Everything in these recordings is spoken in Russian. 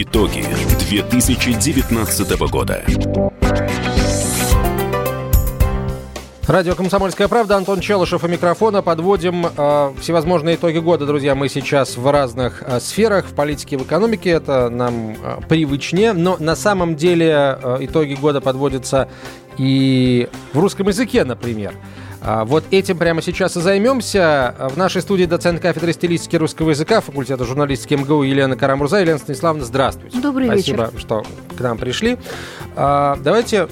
Итоги 2019 года. Радио «Комсомольская правда», Антон Челышев у микрофона. Подводим э, всевозможные итоги года, друзья. Мы сейчас в разных э, сферах, в политике, в экономике. Это нам э, привычнее. Но на самом деле э, итоги года подводятся и в русском языке, например. А вот этим прямо сейчас и займемся. В нашей студии доцент кафедры стилистики русского языка факультета журналистики МГУ Елена Карамурза. Елена Станиславовна, здравствуйте. Добрый Спасибо, вечер. что к нам пришли. А, давайте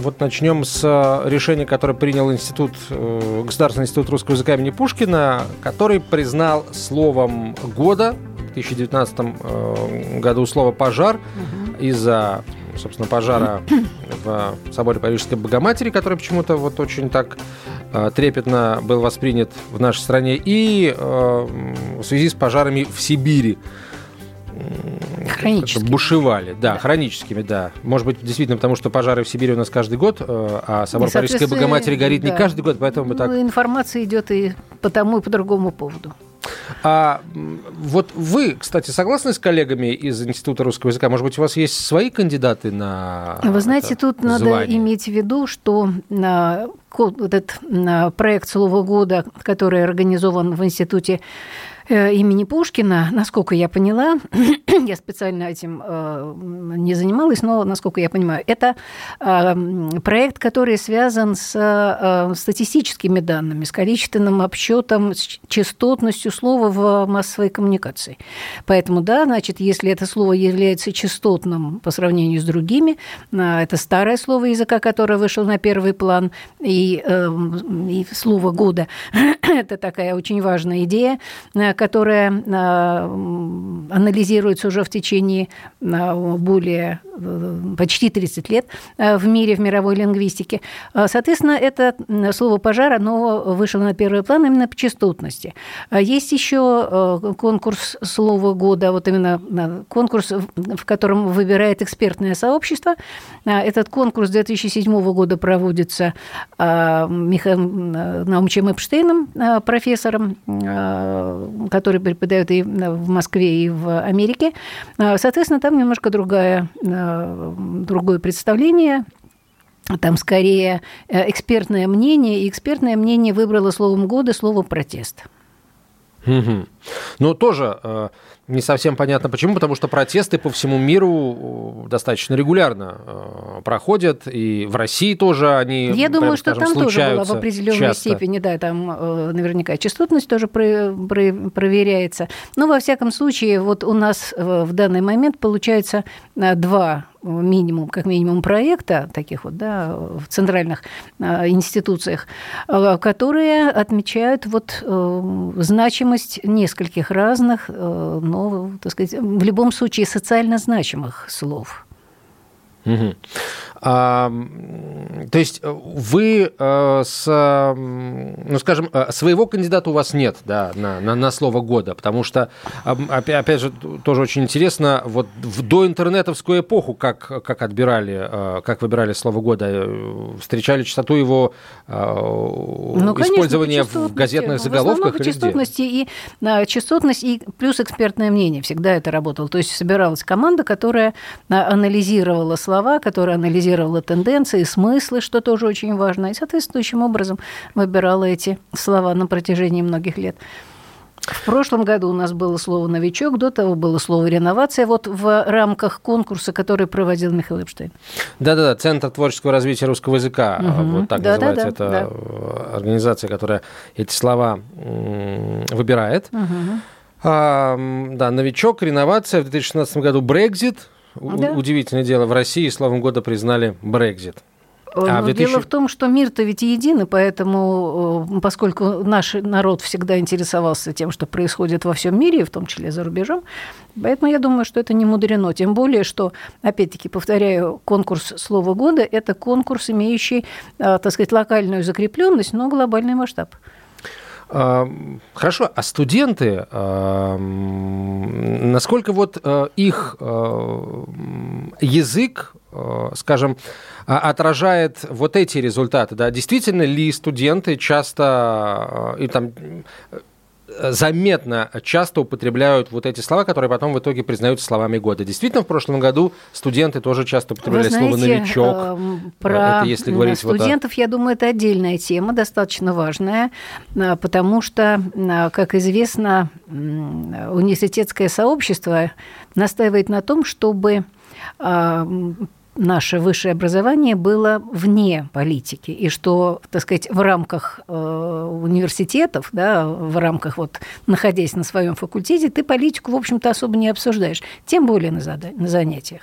вот начнем с решения, которое принял Институт, э, Государственный институт русского языка имени Пушкина, который признал словом года в 2019 э, году слово «пожар» из-за, собственно, пожара в соборе Парижской Богоматери, который почему-то вот очень так э, трепетно был воспринят в нашей стране, и э, в связи с пожарами в Сибири. Хроническими. Бушевали, да, хроническими, да. Может быть, действительно, потому что пожары в Сибири у нас каждый год, э, а собор И, Парижской Богоматери горит не да. каждый год, поэтому мы так... Ну, информация идет и по тому, и по другому поводу. А вот вы, кстати, согласны с коллегами из Института русского языка? Может быть, у вас есть свои кандидаты на Вы знаете, это тут надо звание? иметь в виду, что а, этот а, проект «Слово года», который организован в Институте имени Пушкина, насколько я поняла, я специально этим э, не занималась, но насколько я понимаю, это э, проект, который связан с э, статистическими данными, с количественным обсчетом, с частотностью слова в массовой коммуникации. Поэтому, да, значит, если это слово является частотным по сравнению с другими, это старое слово языка, которое вышло на первый план, и, э, и слово года – это такая очень важная идея, э, которая э, анализируется уже в течение э, более э, почти 30 лет в мире, в мировой лингвистике. Соответственно, это слово «пожар», оно вышло на первый план именно по частотности. Есть еще конкурс слова года, вот именно конкурс, в котором выбирает экспертное сообщество. Этот конкурс 2007 года проводится Михаилом Наумовичем Эпштейном, профессором, который преподает и в Москве, и в Америке. А, Соответственно, там немножко другая, а, другое представление там скорее э, экспертное мнение, и экспертное мнение выбрало словом года слово протест. Мгм. Ну, тоже э, не совсем понятно почему, потому что протесты по всему миру э, достаточно регулярно э, проходят, и в России тоже они, Я прям думаю, что скажем, там тоже была в определенной часто. степени, да, там э, наверняка частотность тоже про- про- проверяется. Но во всяком случае, вот у нас э, в данный момент получается два минимум, как минимум проекта таких вот, да, в центральных э, институциях, э, которые отмечают вот э, значимость нескольких разных, но, так сказать, в любом случае социально значимых слов. Мгм. То есть э, вы э, с, ну, скажем, э, своего кандидата у вас нет, да, на, на, на слово года, потому что, опять же, тоже очень интересно, вот в доинтернетовскую эпоху, как, как отбирали, как выбирали слово года, встречали частоту его Ну, конечно, использования по в газетных В заголовках где? частотности и частотность и плюс экспертное мнение всегда это работало. То есть собиралась команда, которая анализировала слова, которая анализировала тенденции, смыслы, что тоже очень важно, и соответствующим образом выбирала эти слова на протяжении многих лет. В прошлом году у нас было слово «новичок», до того было слово «реновация», вот в рамках конкурса, который проводил Михаил Эпштейн. Да-да-да, Центр творческого развития русского языка, Мгм. вот так Да-да-да, называется эта да. э, организация, которая эти слова выбирает. А, м, да, новичок, реновация. В 2016 году Брекзит. У- Да. Удивительное дело, в России словом года признали Брекзит. А Но в 2000 Дело в том, что мир-то ведь един, и поэтому, э, поскольку наш народ всегда интересовался тем, что происходит во всем мире, в том числе за рубежом, поэтому я думаю, что это не мудрено. Тем более, что, опять-таки, повторяю, конкурс слова года – это конкурс, имеющий, э, так сказать, локальную закрепленность, но глобальный масштаб. Хорошо, а студенты, насколько вот э, их э, язык, э, скажем, а- отражает вот эти результаты? Да? Действительно ли студенты часто и там заметно часто употребляют вот эти слова, которые потом в итоге признаются словами года. Действительно, в прошлом году студенты тоже часто употребляли Вы знаете, слово «новичок». э, Про Это если говорить вот о- студентов, я думаю, это отдельная тема, достаточно важная, а, потому что, как известно, университетское сообщество настаивает на том, чтобы наше высшее образование было вне политики, и что, так сказать, в рамках э, университетов, да, в рамках вот находясь на своем факультете, ты политику, в общем-то, особо не обсуждаешь, тем более на, зада- на занятиях.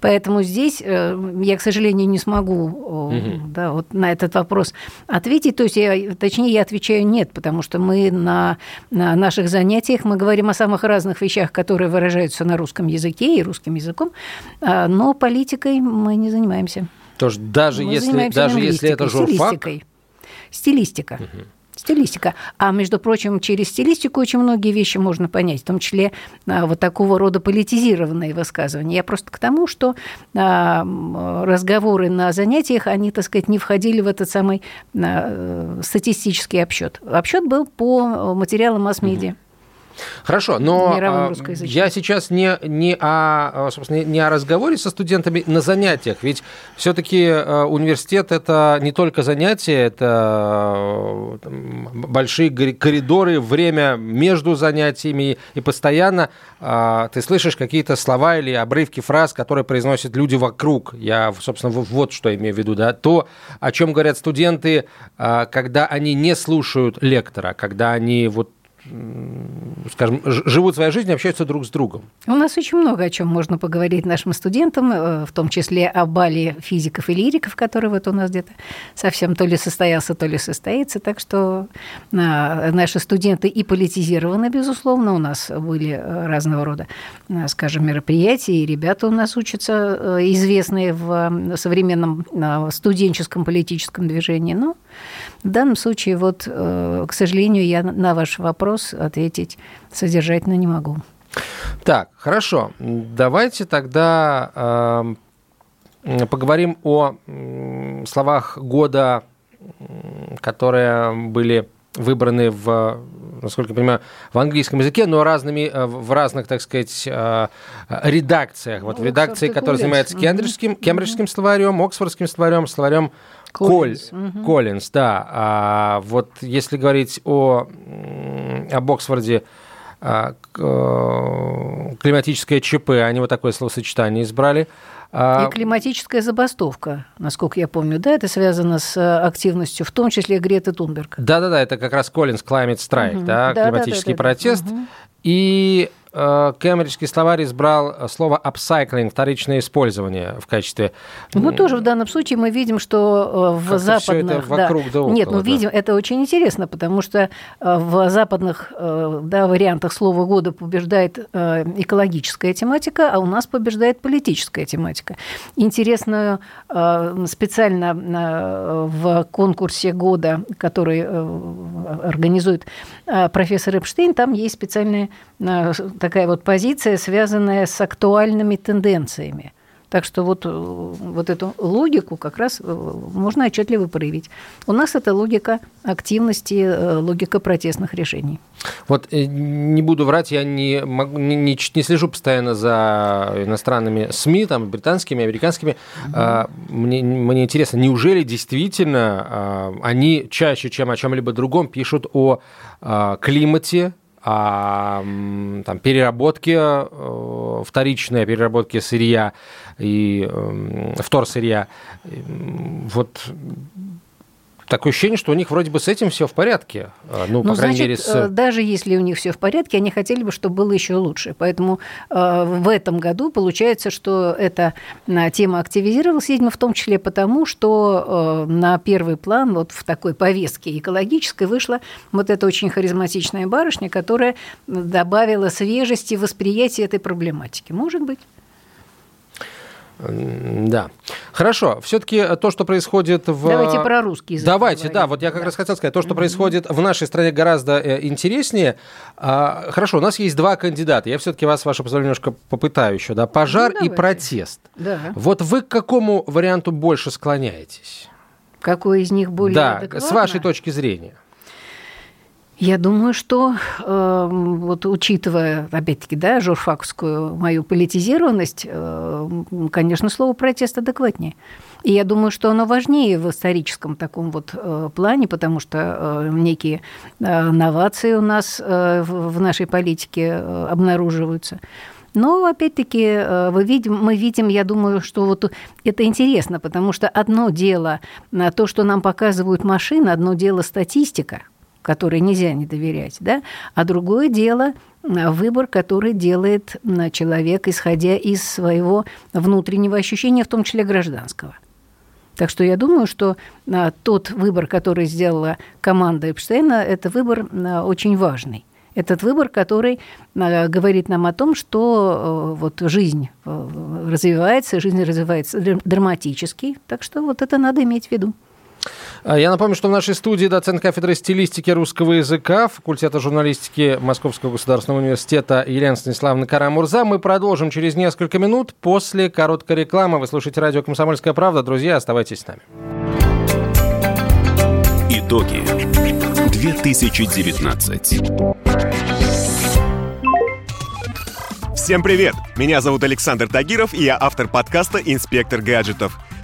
Поэтому здесь э, я, к сожалению, не смогу э, да, вот на этот вопрос ответить. То есть, я, точнее, я отвечаю нет, потому что мы на, на наших занятиях мы говорим о самых разных вещах, которые выражаются на русском языке и русским языком, а, но политикой мы не занимаемся. Тоже даже Мы если, даже если это журфак, Стилистикой. Стилистика. Стилистика. А между прочим, через стилистику очень многие вещи можно понять, в том числе а, вот такого рода политизированные высказывания. Я просто к тому, что а, разговоры на занятиях, они, так сказать, не входили в этот самый а, э, статистический обсчет. Обсчет был по материалам масс-медиа. Хорошо, но а, я сейчас не, не, о, а, собственно, не о разговоре со студентами на занятиях, ведь все-таки университет это не только занятия, это большие коридоры, время между занятиями, и постоянно а, ты слышишь какие-то слова или обрывки фраз, которые произносят люди вокруг. Я, собственно, вот что имею в виду, да, то, о чем говорят студенты, а, когда они не слушают лектора, когда они вот скажем, живут своей жизнью, общаются друг с другом. У нас очень много о чем можно поговорить нашим студентам, э, в том числе о бале физиков и лириков, который вот у нас где-то совсем то ли состоялся, то ли состоится. Так что а, наши студенты и политизированы, безусловно. У нас были э, разного рода, скажем, мероприятия, и ребята у нас учатся, э, известные в э, современном студенческом политическом движении. Но в данном случае, вот, э, к сожалению, я на ваш вопрос ответить содержательно не могу. Так, хорошо. Давайте тогда м, поговорим о м, словах года, которые были выбраны в, насколько я понимаю, в английском языке, но разными, э, в разных, так сказать, э, редакциях. Вот в Ну, редакции, Оксфорд и которая занимается кембриджским, кембриджским словарем, оксфордским словарем, словарем Коллинз. Коль- Коллинз, да. А вот если говорить о, об Оксфорде, а, к- э, климатическое ЧП, они вот такое словосочетание избрали. А, И климатическая забастовка, насколько я помню, да, это связано с э, активностью, в том числе Греты Тунберг. Да-да-да, это как раз Коллинз Climate Strike, Мгм. да, Да-да-да-да-да. климатический протест. Мгм. И э, Кембриджский словарь избрал слово upcycling, вторичное использование в качестве... Ну, тоже в данном случае мы видим, что э, в Как-то всё это западных... вокруг да около, Нет, ну, да. видим, это очень интересно, потому что в западных да, вариантах слова года побеждает экологическая тематика, а у нас побеждает политическая тематика. Интересно, э, специально э, в конкурсе года, который э, организует профессор Эпштейн, там есть специальная такая вот позиция, связанная с актуальными тенденциями. Так что вот, э, вот эту логику как раз э, можно отчетливо проявить. У нас это логика активности, э, логика протестных решений. Вот не буду врать, я не, могу, не, не не слежу постоянно за иностранными СМИ, там, британскими, американскими. А, Мне, мне интересно, неужели действительно а, они чаще, чем о чем-либо другом, пишут о а, климате, м, там, переработке, э, вторичной переработке сырья и эм, вторсырья. Вот такое ощущение, что у них вроде бы с этим все в порядке. А, Ну, по Ну, крайней значит, мере, с... э, даже если у них все в порядке, они хотели бы, чтобы было еще лучше. Поэтому э, в этом году получается, что эта э, тема активизировалась, видимо, в том числе потому, что э, на первый план вот в такой повестке экологической вышла вот эта очень харизматичная барышня, которая добавила свежести в восприятие этой проблематики. Может быть. Да. Хорошо. Все-таки то, что происходит в... Давайте про русский язык Давайте, поговорим. да. Вот я как раз хотел сказать, то, что происходит в нашей стране гораздо э, интереснее. А, Хорошо, у нас есть два кандидата. Я все-таки вас, ваше позволение, немножко попытаю еще. Да? Пожар Ну, и протест. Да. Вот вы к какому варианту больше склоняетесь? Какой из них более да, адекватно? с вашей точки зрения. Я думаю, что э, вот учитывая, опять-таки, да, журфаковскую мою политизированность, э, конечно, слово протест адекватнее. И я думаю, что оно важнее в историческом таком вот э, плане, потому что э, некие э, новации у нас э, в, в нашей политике э, обнаруживаются. Но, опять-таки, э, мы видим, мы видим, я думаю, что вот это интересно, потому что одно дело то, что нам показывают машины, одно дело статистика – которой нельзя не доверять, да, а другое дело э, выбор, который делает э, человек, исходя из своего внутреннего ощущения, в том числе гражданского. Так что я думаю, что а, тот выбор, который сделала команда Эпштейна, это выбор очень важный. Этот выбор, который а, говорит нам о том, что а, вот жизнь а, развивается, жизнь развивается драматически. Так что вот это надо иметь в виду. А, я напомню, что в нашей студии доцент кафедры стилистики русского языка факультета журналистики Московского государственного университета Елена Станиславовна Карамурза. Мы продолжим через несколько минут после короткой рекламы. Вы слушаете радио «Комсомольская правда». Друзья, оставайтесь с нами. Итоги 2019. Всем привет! Меня зовут Александр Тагиров, и я автор подкаста «Инспектор гаджетов».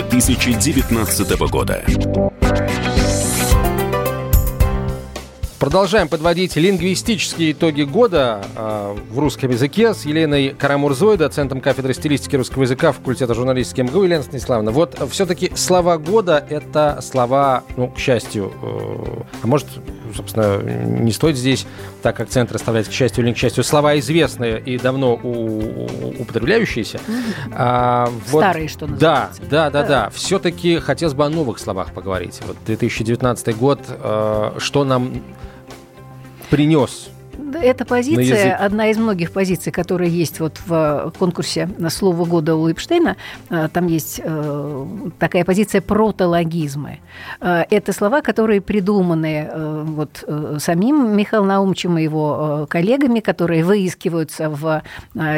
2019 года. Продолжаем подводить лингвистические итоги года э, в русском языке с Еленой Карамурзой, доцентом кафедры стилистики русского языка факультета журналистики МГУ. Елена Станиславовна, вот все-таки слова года – это слова, ну, к счастью, э, а может, собственно, не стоит здесь так акцент расставлять, к счастью или не к счастью, слова известные и давно у, употребляющиеся. А, вот, Старые, что называется. Да, да, да, да. да. Все-таки хотелось бы о новых словах поговорить. Вот 2019 год, э, что нам принес эта позиция одна из многих позиций, которые есть вот в конкурсе на слово года у Эпштейна. А, там есть э, такая позиция протологизмы. Это слова, которые придуманы э, вот э, самим Михаилом Наумовичем и его коллегами, которые выискиваются в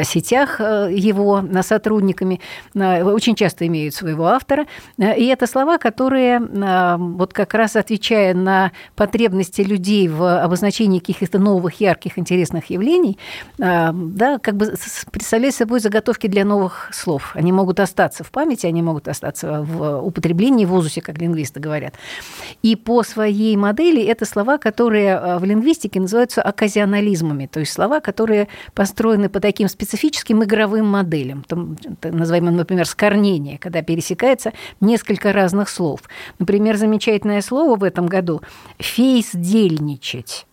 сетях его сотрудниками, очень часто имеют своего автора. И это слова, которые вот как раз отвечая на потребности людей в обозначении каких-то новых ярких интересных явлений, а, да, как бы представляют собой заготовки для новых слов. Они могут остаться в памяти, они могут остаться в употреблении, в узусе, как лингвисты говорят. И по своей модели это слова, которые а, в лингвистике называются оказионализмами, то есть слова, которые построены по таким специфическим игровым моделям, там, называемым, например, скорнение, когда пересекается несколько разных слов. Например, замечательное слово в этом году – фейсдельничать.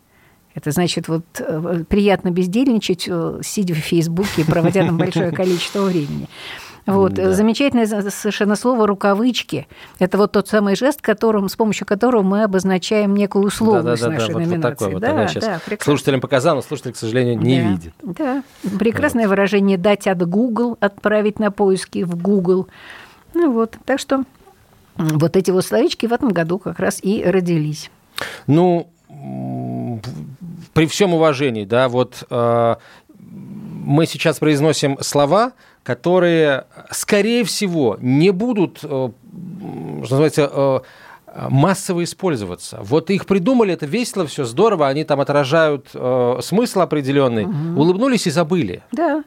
Это значит, вот э, приятно бездельничать, э, сидя в Фейсбуке, проводя там большое количество времени. Вот. Да. Замечательное совершенно слово «рукавычки». Это вот тот самый жест, которым, с помощью которого мы обозначаем некую условность да, да, да, нашей да, номинации. Вот, вот такое, вот да, да, слушателям показал, но слушатель, к сожалению, не да, видит. Да, прекрасное вот. выражение «дать от Google», «отправить на поиски в Google». Ну вот, так что вот эти вот словечки в этом году как раз и родились. Ну, при всем уважении, да, вот э, мы сейчас произносим слова, которые, скорее всего, не будут, э, что называется, э, массово использоваться. Вот их придумали, это весело, все здорово, они там отражают э, смысл определенный, угу. улыбнулись и забыли. Да,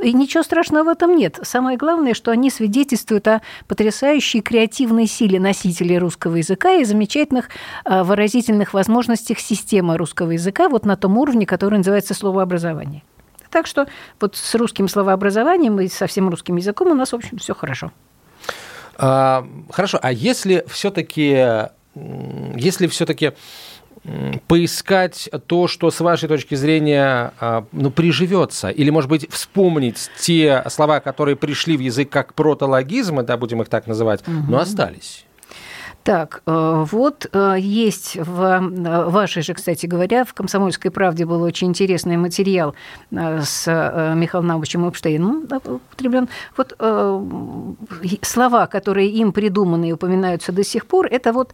и ничего страшного в этом нет. Самое главное, что они свидетельствуют о потрясающей креативной силе носителей русского языка и замечательных э, выразительных возможностях системы русского языка вот на том уровне, который называется словообразование. Так что вот с русским словообразованием и со всем русским языком у нас, в общем, все хорошо. А, хорошо, а если все-таки, если все-таки поискать то, что с вашей точки зрения а, ну, приживется, или, может быть, вспомнить те слова, которые пришли в язык как протологизмы, да, будем их так называть, угу. но остались? Так, э, вот э, есть в э, вашей же, кстати говоря, в «Комсомольской правде» был очень интересный материал с Михаилом Наумовичем Эпштейном употреблен. Вот слова, которые им придуманы и упоминаются до сих пор, это вот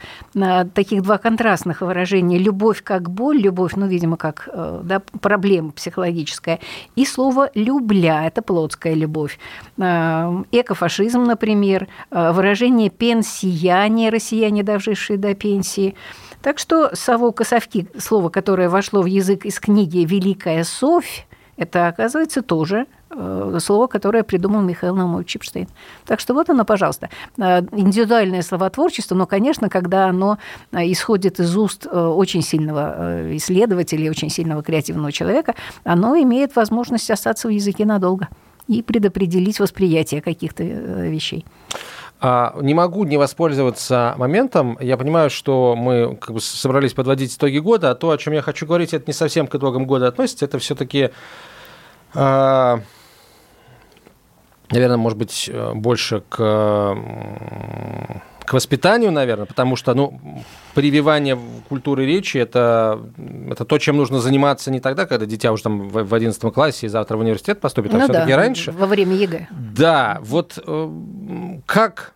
таких два контрастных выражения. Любовь как боль, любовь, ну, видимо, как да, проблема психологическая, и слово «любля» – это плотская любовь. Экофашизм, например, выражение «пенсияне» россияне россияне, дожившие до пенсии. Так что совок-косовки, слово, которое вошло в язык из книги «Великая Совь», это, оказывается, тоже э, слово, которое придумал Михаил Наумович Чипштейн. Так что вот оно, пожалуйста. Э, индивидуальное словотворчество, но, конечно, когда оно э, исходит из уст очень сильного исследователя, очень сильного креативного человека, оно имеет возможность остаться в языке надолго и предопределить восприятие каких-то вещей. А, не могу не воспользоваться моментом. Я понимаю, что мы как бы собрались подводить итоги года, а то, о чем я хочу говорить, это не совсем к итогам года относится. Это все-таки, а, наверное, может быть, больше к к воспитанию, наверное, потому что, ну, прививание культуры речи это, это то, чем нужно заниматься не тогда, когда дитя уже там в 11 классе и завтра в университет поступит, а ну все-таки да, раньше. Во время ЕГЭ. Да, вот э, как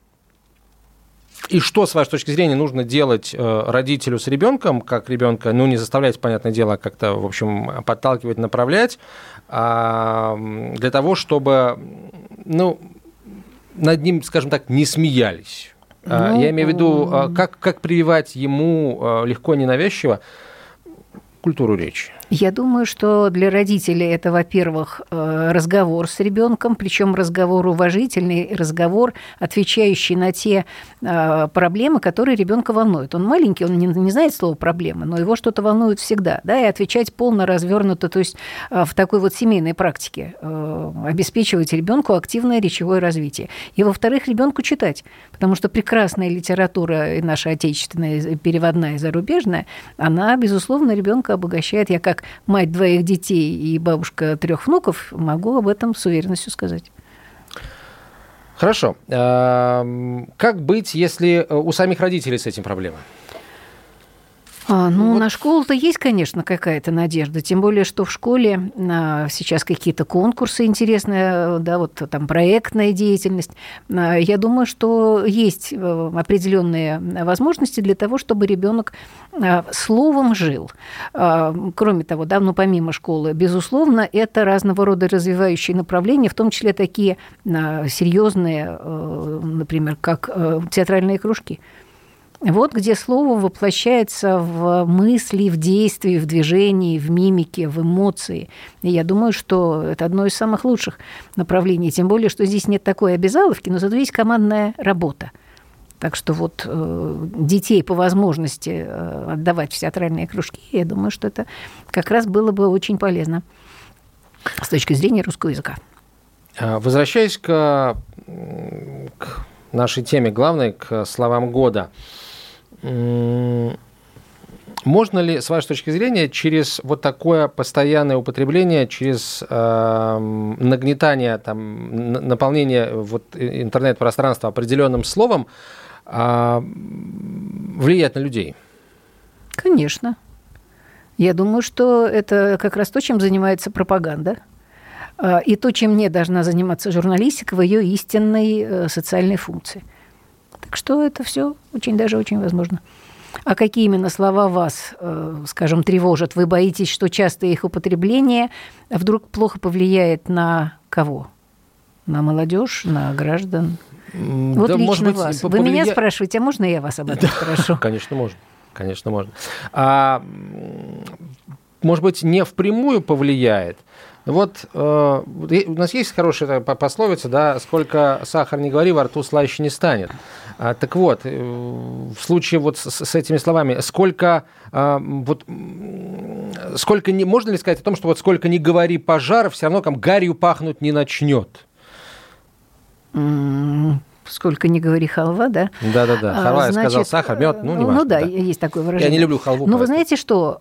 и что, с вашей точки зрения, нужно делать э, родителю с ребенком, как ребенка, ну, не заставлять, понятное дело, а как-то, в общем, подталкивать, направлять, а, для того, чтобы, ну, над ним, скажем так, не смеялись? А, ну, Я имею в виду, а, как, как прививать ему легко, ненавязчиво культуру речи? Я думаю, что для родителей это, во-первых, э, разговор с ребенком, причем разговор уважительный, разговор, отвечающий на те э, проблемы, которые ребенка волнуют. Он маленький, он не, не знает слова проблемы, но его что-то волнует всегда, да, и отвечать полно развернуто, то есть э, в такой вот семейной практике обеспечивать ребенку активное речевое развитие. И, во-вторых, ребенку читать, потому что прекрасная литература, и наша отечественная, переводная и зарубежная, она, безусловно, ребенка обогащает. Я как как мать двоих детей и бабушка трех внуков, могу об этом с уверенностью сказать. Хорошо. Как быть, если у самих родителей с этим проблема? А, ну, вот. на школу-то есть, конечно, какая-то надежда. Тем более, что в школе а, сейчас какие-то конкурсы интересные, да, вот там проектная деятельность. А, я думаю, что есть э, определенные возможности для того, чтобы ребенок а, словом жил. А, кроме того, да, ну, помимо школы, безусловно, это разного рода развивающие направления, в том числе такие а, серьезные, э, например, как э, театральные кружки. Вот где слово воплощается в мысли, в действии, в движении, в мимике, в эмоции. И я думаю, что это одно из самых лучших направлений. Тем более, что здесь нет такой обязаловки, но зато есть командная работа. Так что вот э, детей по возможности э, отдавать в театральные кружки, я думаю, что это как раз было бы очень полезно с точки зрения русского языка. А, возвращаясь к, к нашей теме главной, к словам года – можно ли, с вашей точки зрения, через вот такое постоянное употребление, через э, нагнетание, там, наполнение вот интернет-пространства определенным словом э, влиять на людей? Конечно. Я думаю, что это как раз то, чем занимается пропаганда. А, и то, чем не должна заниматься журналистика в ее истинной э, социальной функции – так что это все очень даже очень возможно. А какие именно слова вас, э, скажем, тревожат? Вы боитесь, что часто их употребление вдруг плохо повлияет на кого? На молодежь, на граждан? Вот да, лично может быть, вас. Повлия... Вы меня спрашиваете, а можно я вас об этом спрошу? Конечно, можно. Конечно, можно. А, может быть, не впрямую повлияет, вот э, у нас есть хорошая пословица, да, сколько сахар не говори, во рту слаще не станет. А, так вот, э, в случае вот с, с этими словами, сколько а, вот сколько не можно ли сказать о том, что вот сколько не говори пожар, все равно там гарью пахнуть не начнет? Сколько не говори халва, да? Да-да-да, халва, а, значит, я сказал сахар, мед, ну, не важно, Ну да, да, есть такое выражение. Я не люблю халву. Но вы знаете что,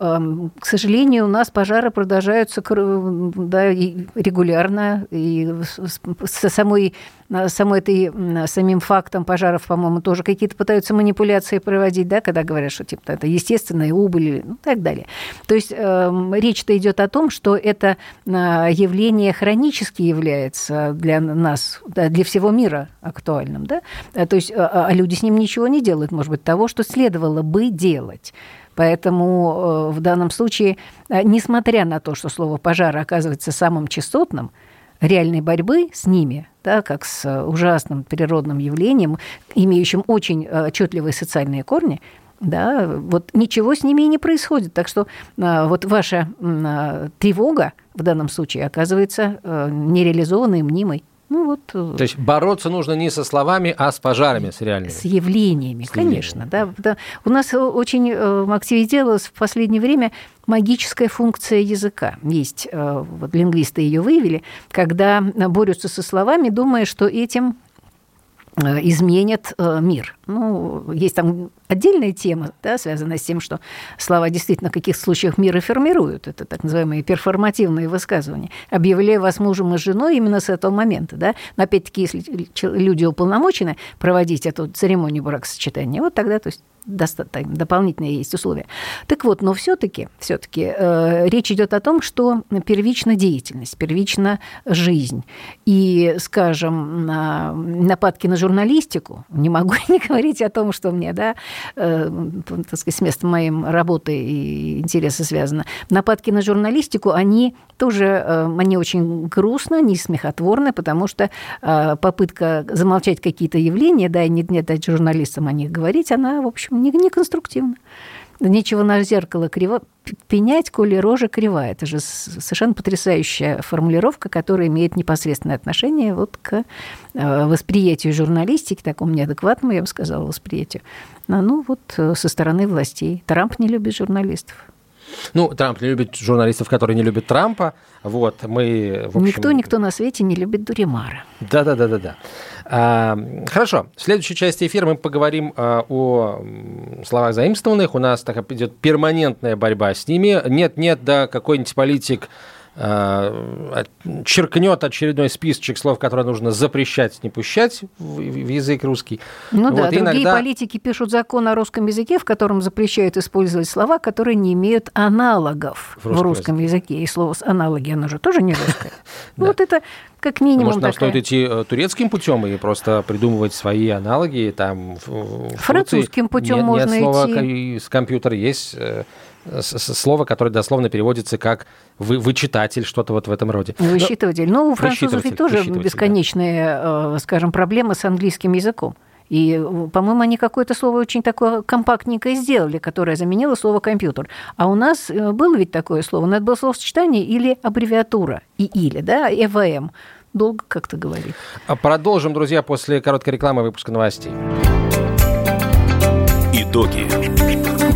к сожалению, у нас пожары продолжаются да, регулярно, и со самой самой этой, самим фактом пожаров, по-моему, тоже какие-то пытаются манипуляции проводить, да, когда говорят, что типа это естественная убыль, ну, так далее. То есть э, речь-то идет о том, что это явление хронически является для нас, да, для всего мира актуальным, да, э, то есть а, а люди с ним ничего не делают, может быть, того, что следовало бы делать. Поэтому э, в данном случае, э, несмотря на то, что слово «пожар» оказывается самым частотным, реальной борьбы с ними, да, как с ужасным природным явлением, имеющим очень отчетливые социальные корни, да, вот ничего с ними и не происходит. Так что вот ваша тревога в данном случае оказывается нереализованной, мнимой. Ну вот. Э, То есть бороться нужно не со словами, а с пожарами, с реальными. С явлениями, с конечно. Явлениями. Да, да. У нас э, очень э, активизировалась в последнее время магическая функция языка. Есть, вот лингвисты ее выявили, когда борются со словами, думая, что этим изменят мир. Ну, есть там отдельная тема, да, связанная с тем, что слова действительно в каких случаях мира формируют. Это так называемые перформативные высказывания. Объявляю вас мужем и женой именно с этого момента. Да? Но опять-таки, если люди уполномочены проводить эту церемонию бракосочетания, вот тогда то есть дополнительные есть условия. Так вот, но все-таки все э, речь идет о том, что первична деятельность, первична жизнь. И, скажем, на, нападки на журналистику, не могу не говорить о том, что мне, да, э, так сказать, с местом моей работы и интереса связано. Нападки на журналистику, они тоже, э, они очень грустно, не смехотворны, потому что э, попытка замолчать какие-то явления, да, и не, не дать журналистам о них говорить, она, в общем, не, не конструктивна. Нечего на зеркало криво пенять, коли рожа кривая. Это же совершенно потрясающая формулировка, которая имеет непосредственное отношение вот к э, восприятию журналистики, такому неадекватному, я бы сказала, восприятию. А, ну, вот э, со стороны властей. Трамп не любит журналистов. Ну, Трамп не любит журналистов, которые не любят Трампа. Вот, мы, в общем... Никто, никто на свете не любит Дуримара. Да-да-да-да-да. А, хорошо. В следующей части эфира мы поговорим а, о словах заимствованных. У нас так идет перманентная борьба с ними. Нет-нет, да, какой-нибудь политик черкнет очередной списочек слов, которые нужно запрещать, не пущать в, язык русский. Ну вот, да, другие иногда... политики пишут закон о русском языке, в котором запрещают использовать слова, которые не имеют аналогов в русском, в русском языке. И слово аналоги, оно же тоже не русское. Вот это как минимум Может, нам стоит идти э, турецким путем и просто придумывать свои аналоги там Французским путем можно идти. с компьютера есть э, слово, которое дословно переводится как вы, вычитатель, что-то вот в этом роде. Высчитыватель. Ну, у французов ведь тоже бесконечные, да. Э, скажем, проблемы с английским языком. И, по-моему, они какое-то слово очень такое компактненькое сделали, которое заменило слово «компьютер». А у нас э, было ведь такое слово, но это было словосочетание или аббревиатура, и или, да, ЭВМ. Долго как-то говорить. А продолжим, друзья, после короткой рекламы выпуска новостей. Итоги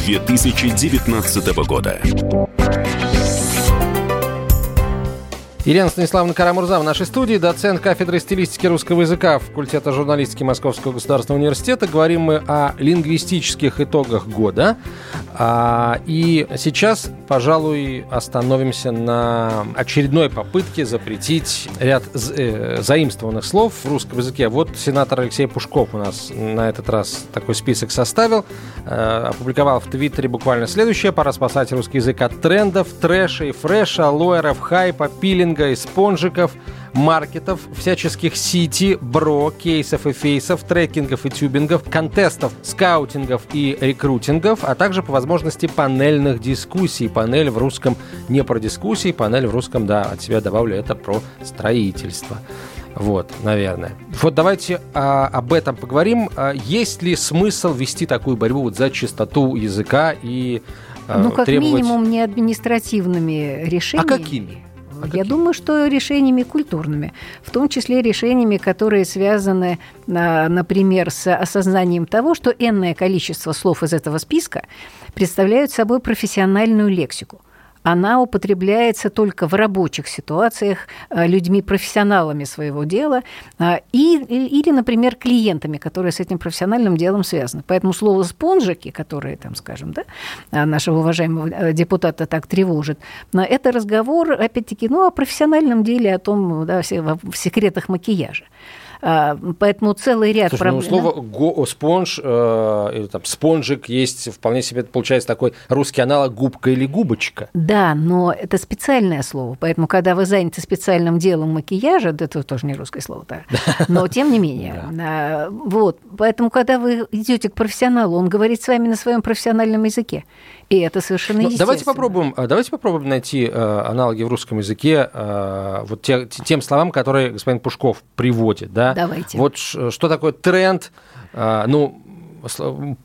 2019 года. Елена Станиславовна Карамурза в нашей студии, доцент кафедры стилистики русского языка факультета журналистики Московского государственного университета. Говорим мы о лингвистических итогах года. А, и сейчас, пожалуй, остановимся на очередной попытке запретить ряд э, заимствованных слов в русском языке. Вот сенатор Алексей Пушков у нас на этот раз такой список составил. Э, опубликовал в Твиттере буквально следующее. Пора спасать русский язык от трендов, трэша и фреша, лоеров, хайпа, пилинга, маркетинга, спонжиков, маркетов, всяческих сити, бро, кейсов и фейсов, трекингов и тюбингов, контестов, скаутингов и рекрутингов, а также по возможности панельных дискуссий. Панель в русском не про дискуссии, панель в русском, да, от себя добавлю, это про строительство. Вот, наверное. Вот давайте а, об этом поговорим. А, есть ли смысл вести такую борьбу вот за чистоту языка и а, Ну, как требовать... минимум, не административными решениями. А какими? А Я думаю, что решениями культурными, в том числе решениями, которые связаны, а, например, с осознанием того, что энное количество слов из этого списка представляют собой профессиональную лексику. Она употребляется только в рабочих ситуациях а, людьми-профессионалами своего дела а, и, или, например, клиентами, которые с этим профессиональным делом связаны. Поэтому слово «спонжики», которое, там, скажем, да, а, нашего уважаемого э, депутата так тревожит, это разговор, опять-таки, ну, о профессиональном деле, о том, да, в секретах макияжа. А, Поэтому целый ряд Слушай, ну, проблем. слово го- спонж э, или там спонжик есть вполне себе получается такой русский аналог губка или губочка. Да, но это специальное слово. Поэтому, когда вы заняты специальным делом макияжа, да, это тоже не русское слово, да. Но тем не менее. а, Вот. Поэтому, когда вы идете к профессионалу, он говорит с вами на своем профессиональном языке. И это совершенно Ну, давайте попробуем, а, давайте попробуем найти э, аналоги в русском языке э, вот те- тем словам, которые господин Пушков приводит, да. Давайте. Вот что такое тренд? А, ну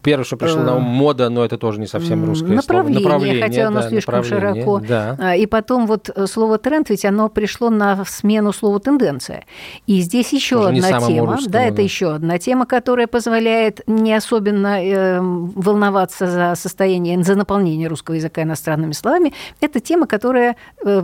Первое, что пришло на ум, мода, но это тоже не совсем русское направление, слово. хотя оно да, слишком направление, широко. Да. А, И потом вот э, слово тренд, ведь оно пришло на смену слову тенденция. И здесь еще Тоже одна тема, русскому, да, это да. еще одна тема, которая позволяет не особенно э, волноваться за состояние, за наполнение русского языка иностранными словами. Это тема, которая э,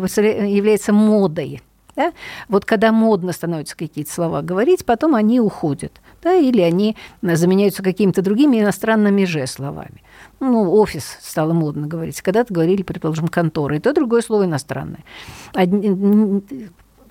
является модой. Да? Вот когда модно становятся какие-то слова говорить, потом они уходят. Да? Или они заменяются какими-то другими иностранными же словами. Ну, офис стало модно говорить. Когда-то говорили, предположим, контора. И то другое слово иностранное. Одни-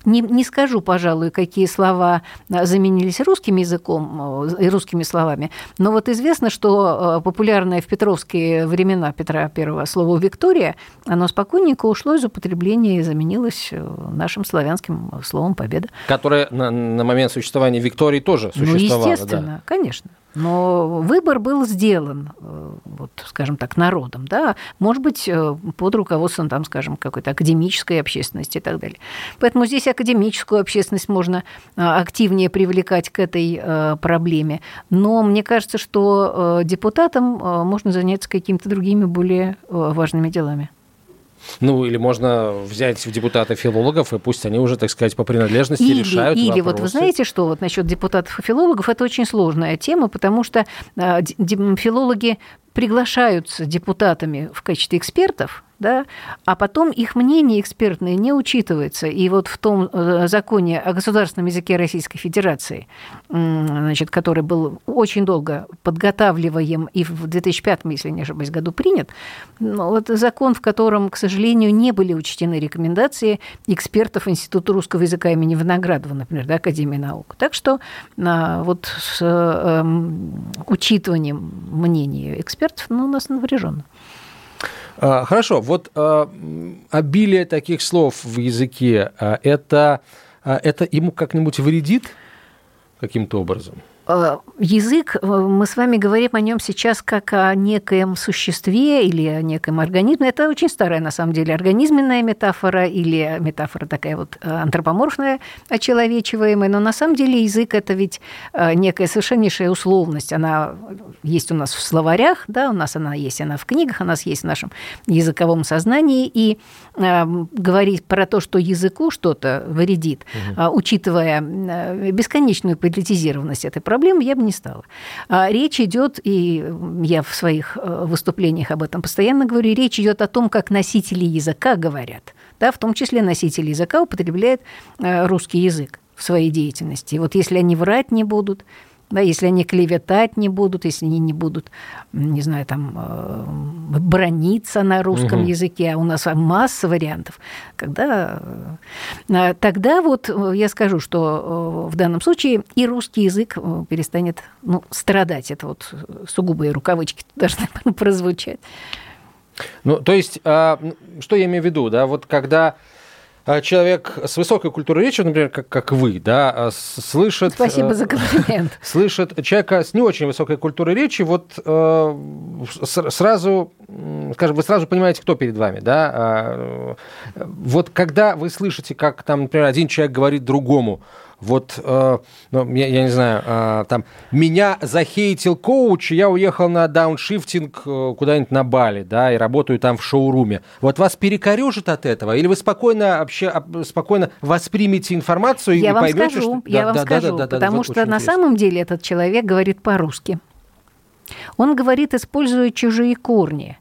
не, не скажу, пожалуй, какие слова а, заменились русским языком э, и русскими словами, но вот известно, что э, популярное в петровские времена Петра I слово «Виктория», оно спокойненько ушло из употребления и заменилось э, нашим славянским словом «победа». Которое на, на момент существования Виктории тоже Ну, существовало. да. естественно, конечно. Но выбор был сделан, э, вот, скажем так, народом, да, может быть, э, под руководством, там, скажем, какой-то академической общественности и так далее. Поэтому здесь академическую общественность можно э, активнее привлекать к этой проблеме. Но мне кажется, что депутатам можно заняться какими-то другими более важными делами. Ну, или можно взять в депутаты филологов, и пусть они уже, так сказать, по принадлежности Или, решают или вот вы вопросы. знаете, что вот насчет депутатов и филологов, это очень сложная тема, потому что а, филологи приглашаются депутатами в качестве экспертов, да, а потом их мнение экспертное не учитывается. И вот в том э, законе о государственном языке Российской Федерации, значит, который был очень долго подготавливаем и в 2005, если не ошибаюсь, году принят, ну, вот закон, в котором, к сожалению, не были учтены рекомендации экспертов Института русского языка имени Виноградова, например, да, Академии наук. Так что а, вот с эм, учитыванием мнения экспертов ну, у нас напряженно. А, Хорошо, вот а, обилие таких слов в языке, а, это, это ему как-нибудь вредит каким-то образом? Э, Язык, э, мы с вами говорим о нем сейчас как о некоем существе или о некоем организме. Это очень старая, на самом деле, организменная метафора или метафора такая вот э, антропоморфная, очеловечиваемая. Но на самом деле язык – это ведь некая совершеннейшая условность. Она есть у нас в словарях, да, у нас она есть, она в книгах, у нас есть в нашем языковом сознании. И говорить про то, что языку что-то вредит, э, учитывая бесконечную политизированность этой проблемы, я бы не стала. А Речь идет, и я в своих э, выступлениях об этом постоянно говорю, речь идет о том, как носители языка говорят. Да, в том числе носители языка употребляют э, русский язык в своей деятельности. И вот если они врать не будут, да, если они клеветать не будут, если они не будут, не знаю, там, э, брониться на русском Мгм. языке, а у нас масса вариантов, когда, э, тогда вот э, я скажу, что в данном случае и русский язык перестанет ну, страдать. Это вот сугубые рукавычки должны прозвучать. Ну, то есть, а, что я имею в виду, да, вот когда а, человек с высокой культурой речи, например, как, как вы, да, а, слышит... Спасибо э, за комплимент. слышит человека с не очень высокой культурой речи, вот э, сразу, скажем, вы сразу понимаете, кто перед вами, да? А, э, Вот когда вы слышите, как там, например, один человек говорит другому, вот, э, ну, я, я не знаю, э, там, меня захейтил коуч, я уехал на дауншифтинг э, куда-нибудь на Бали, да, и работаю там в шоуруме. Вот вас перекорежит от этого? Или вы спокойно, вообще, спокойно воспримете информацию я и вам поймете, скажу, что... Я да, вам да, скажу, да, да, потому вот что на интересно. самом деле этот человек говорит по-русски. Он говорит, используя чужие корни,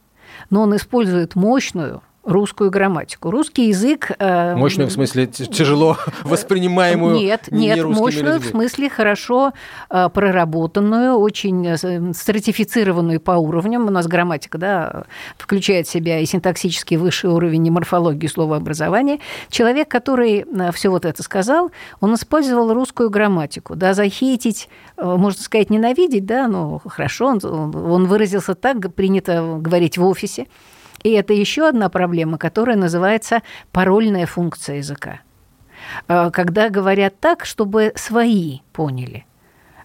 но он использует мощную, русскую грамматику. Русский язык... Э, мощную в смысле тяжело воспринимаемую Нет, нет, мощную людьми. в смысле хорошо э, проработанную, очень э, стратифицированную по уровням. У нас грамматика да, включает в себя и синтаксический высший уровень, и морфологию словообразования. Человек, который все вот это сказал, он использовал русскую грамматику. Да, захейтить, можно сказать, ненавидеть, да, ну хорошо, он, он выразился так, принято говорить в офисе. И это еще одна проблема, которая называется парольная функция языка. Э, когда говорят так, чтобы свои поняли,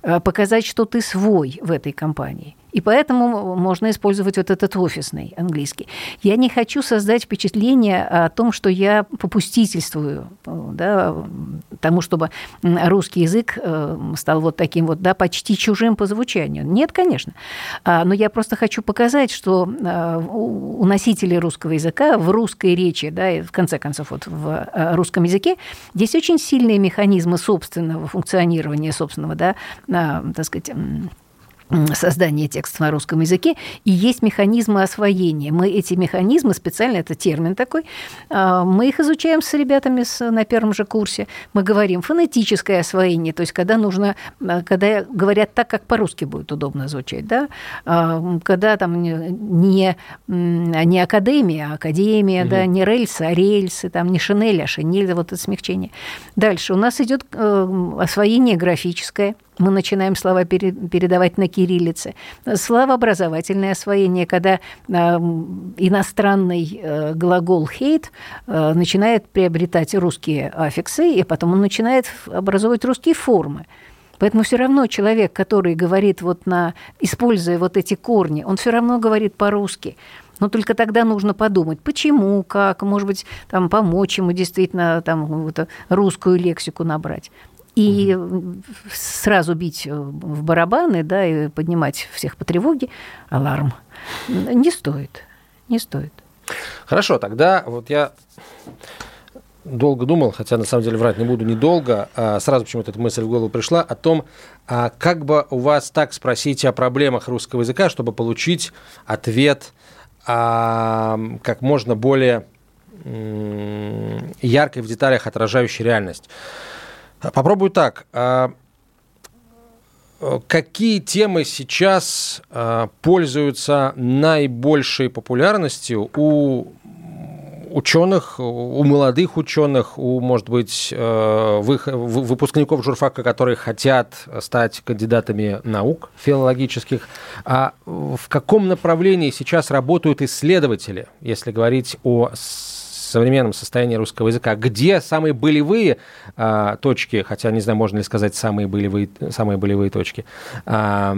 э, показать, что ты свой в этой компании – и поэтому можно использовать вот этот офисный английский. Я не хочу создать впечатление о том, что я попустительствую да, тому, чтобы русский язык э, стал вот таким вот, да, почти чужим по звучанию. Нет, конечно. А, но я просто хочу показать, что э, у носителей русского языка в русской речи, да, и в конце концов вот в э, русском языке, здесь очень сильные механизмы собственного функционирования, собственного, да, так сказать, создания текстов на русском языке, и есть механизмы освоения. Мы эти механизмы, специально это термин такой, а, мы их изучаем с ребятами на первом же курсе. Мы говорим фонетическое освоение, то есть когда нужно, когда говорят так, как по-русски будет удобно звучать, да, а, когда там не, не академия, а академия, угу. да, не рельсы, а рельсы, там не шинель, а шинель, вот это смягчение. Дальше у нас идет э, освоение графическое, мы начинаем слова передавать на кириллице. Словообразовательное освоение, когда а, иностранный э, глагол «hate» э, начинает приобретать русские аффиксы, и потом он начинает образовывать русские формы. Поэтому все равно человек, который говорит вот на, используя вот эти корни, он все равно говорит по-русски. Но только тогда нужно подумать, почему, как, может быть, там, помочь ему действительно там, русскую лексику набрать. И сразу бить в барабаны, да, и поднимать всех по тревоге, аларм, не стоит, не стоит. Хорошо, тогда вот я долго думал, хотя на самом деле врать не буду недолго, а сразу почему-то эта мысль в голову пришла, о том, а как бы у вас так спросить о проблемах русского языка, чтобы получить ответ а, как можно более яркой в деталях отражающий реальность. Попробую так. А, какие темы сейчас а, пользуются наибольшей популярностью у ученых, у молодых ученых, у, может быть, э, выпускников журфака, которые хотят стать кандидатами наук филологических. А в каком направлении сейчас работают исследователи, если говорить о современном состоянии русского языка, где самые болевые а, точки, хотя не знаю, можно ли сказать самые болевые, самые болевые точки. А,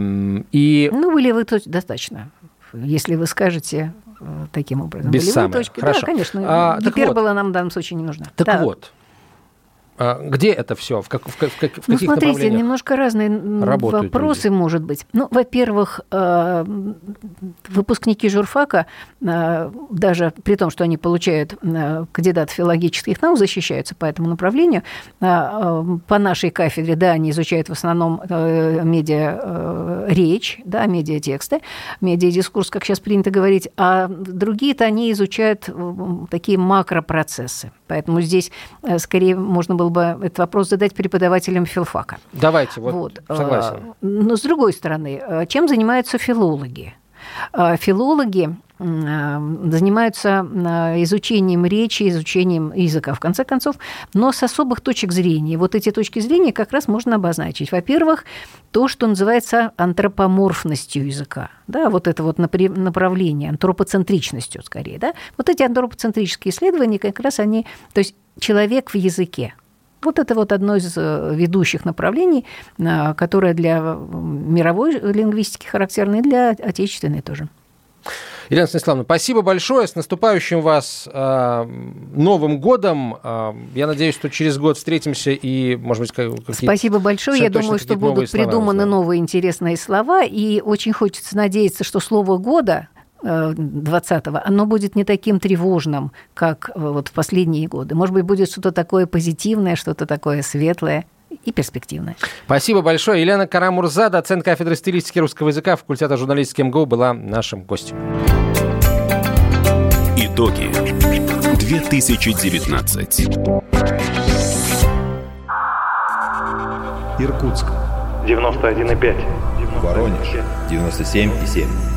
и... Ну, болевые точки достаточно. Если вы скажете э, таким образом. Без болевые самых. точки, Хорошо. да, конечно. А, Гипербола вот. нам в данном случае не нужна. Так да. вот, а где это все? В, как, в, в, в каких ну, смотрите, немножко разные вопросы, люди? может быть. Ну, во-первых, э, выпускники журфака, э, даже при том, что они получают э, кандидат филологических наук, защищаются по этому направлению, по нашей кафедре, да, они изучают в основном медиа речь, да, медиатексты, медиадискурс, как сейчас принято говорить, а другие-то они изучают такие макропроцессы. Поэтому здесь скорее можно было бы этот вопрос задать преподавателям филфака. Давайте, вот, вот. согласен. Но с другой стороны, чем занимаются филологи? Филологи занимаются изучением речи, изучением языка, в конце концов, но с особых точек зрения. Вот эти точки зрения как раз можно обозначить. Во-первых, то, что называется антропоморфностью языка. Да, вот это вот направление, антропоцентричностью скорее. Да? Вот эти антропоцентрические исследования как раз они... То есть человек в языке, вот это вот одно из э, ведущих направлений, э, которое для мировой лингвистики характерно и для отечественной тоже. Елена Станиславовна, спасибо большое. С наступающим вас э, Новым годом. Э, я надеюсь, что через год встретимся и, может быть, какие-то... Спасибо большое. Я думаю, что будут придуманы новые интересные слова. И очень хочется надеяться, что слово года 20-го, оно будет не таким тревожным, как э, вот в последние годы. Может быть, будет что-то такое позитивное, что-то такое светлое и перспективное. Спасибо большое. Елена Карамурза, доцент кафедры стилистики русского языка факультета журналистики МГУ, была нашим гостем. Итоги 2019. Иркутск 91,5. Воронеж 97,7.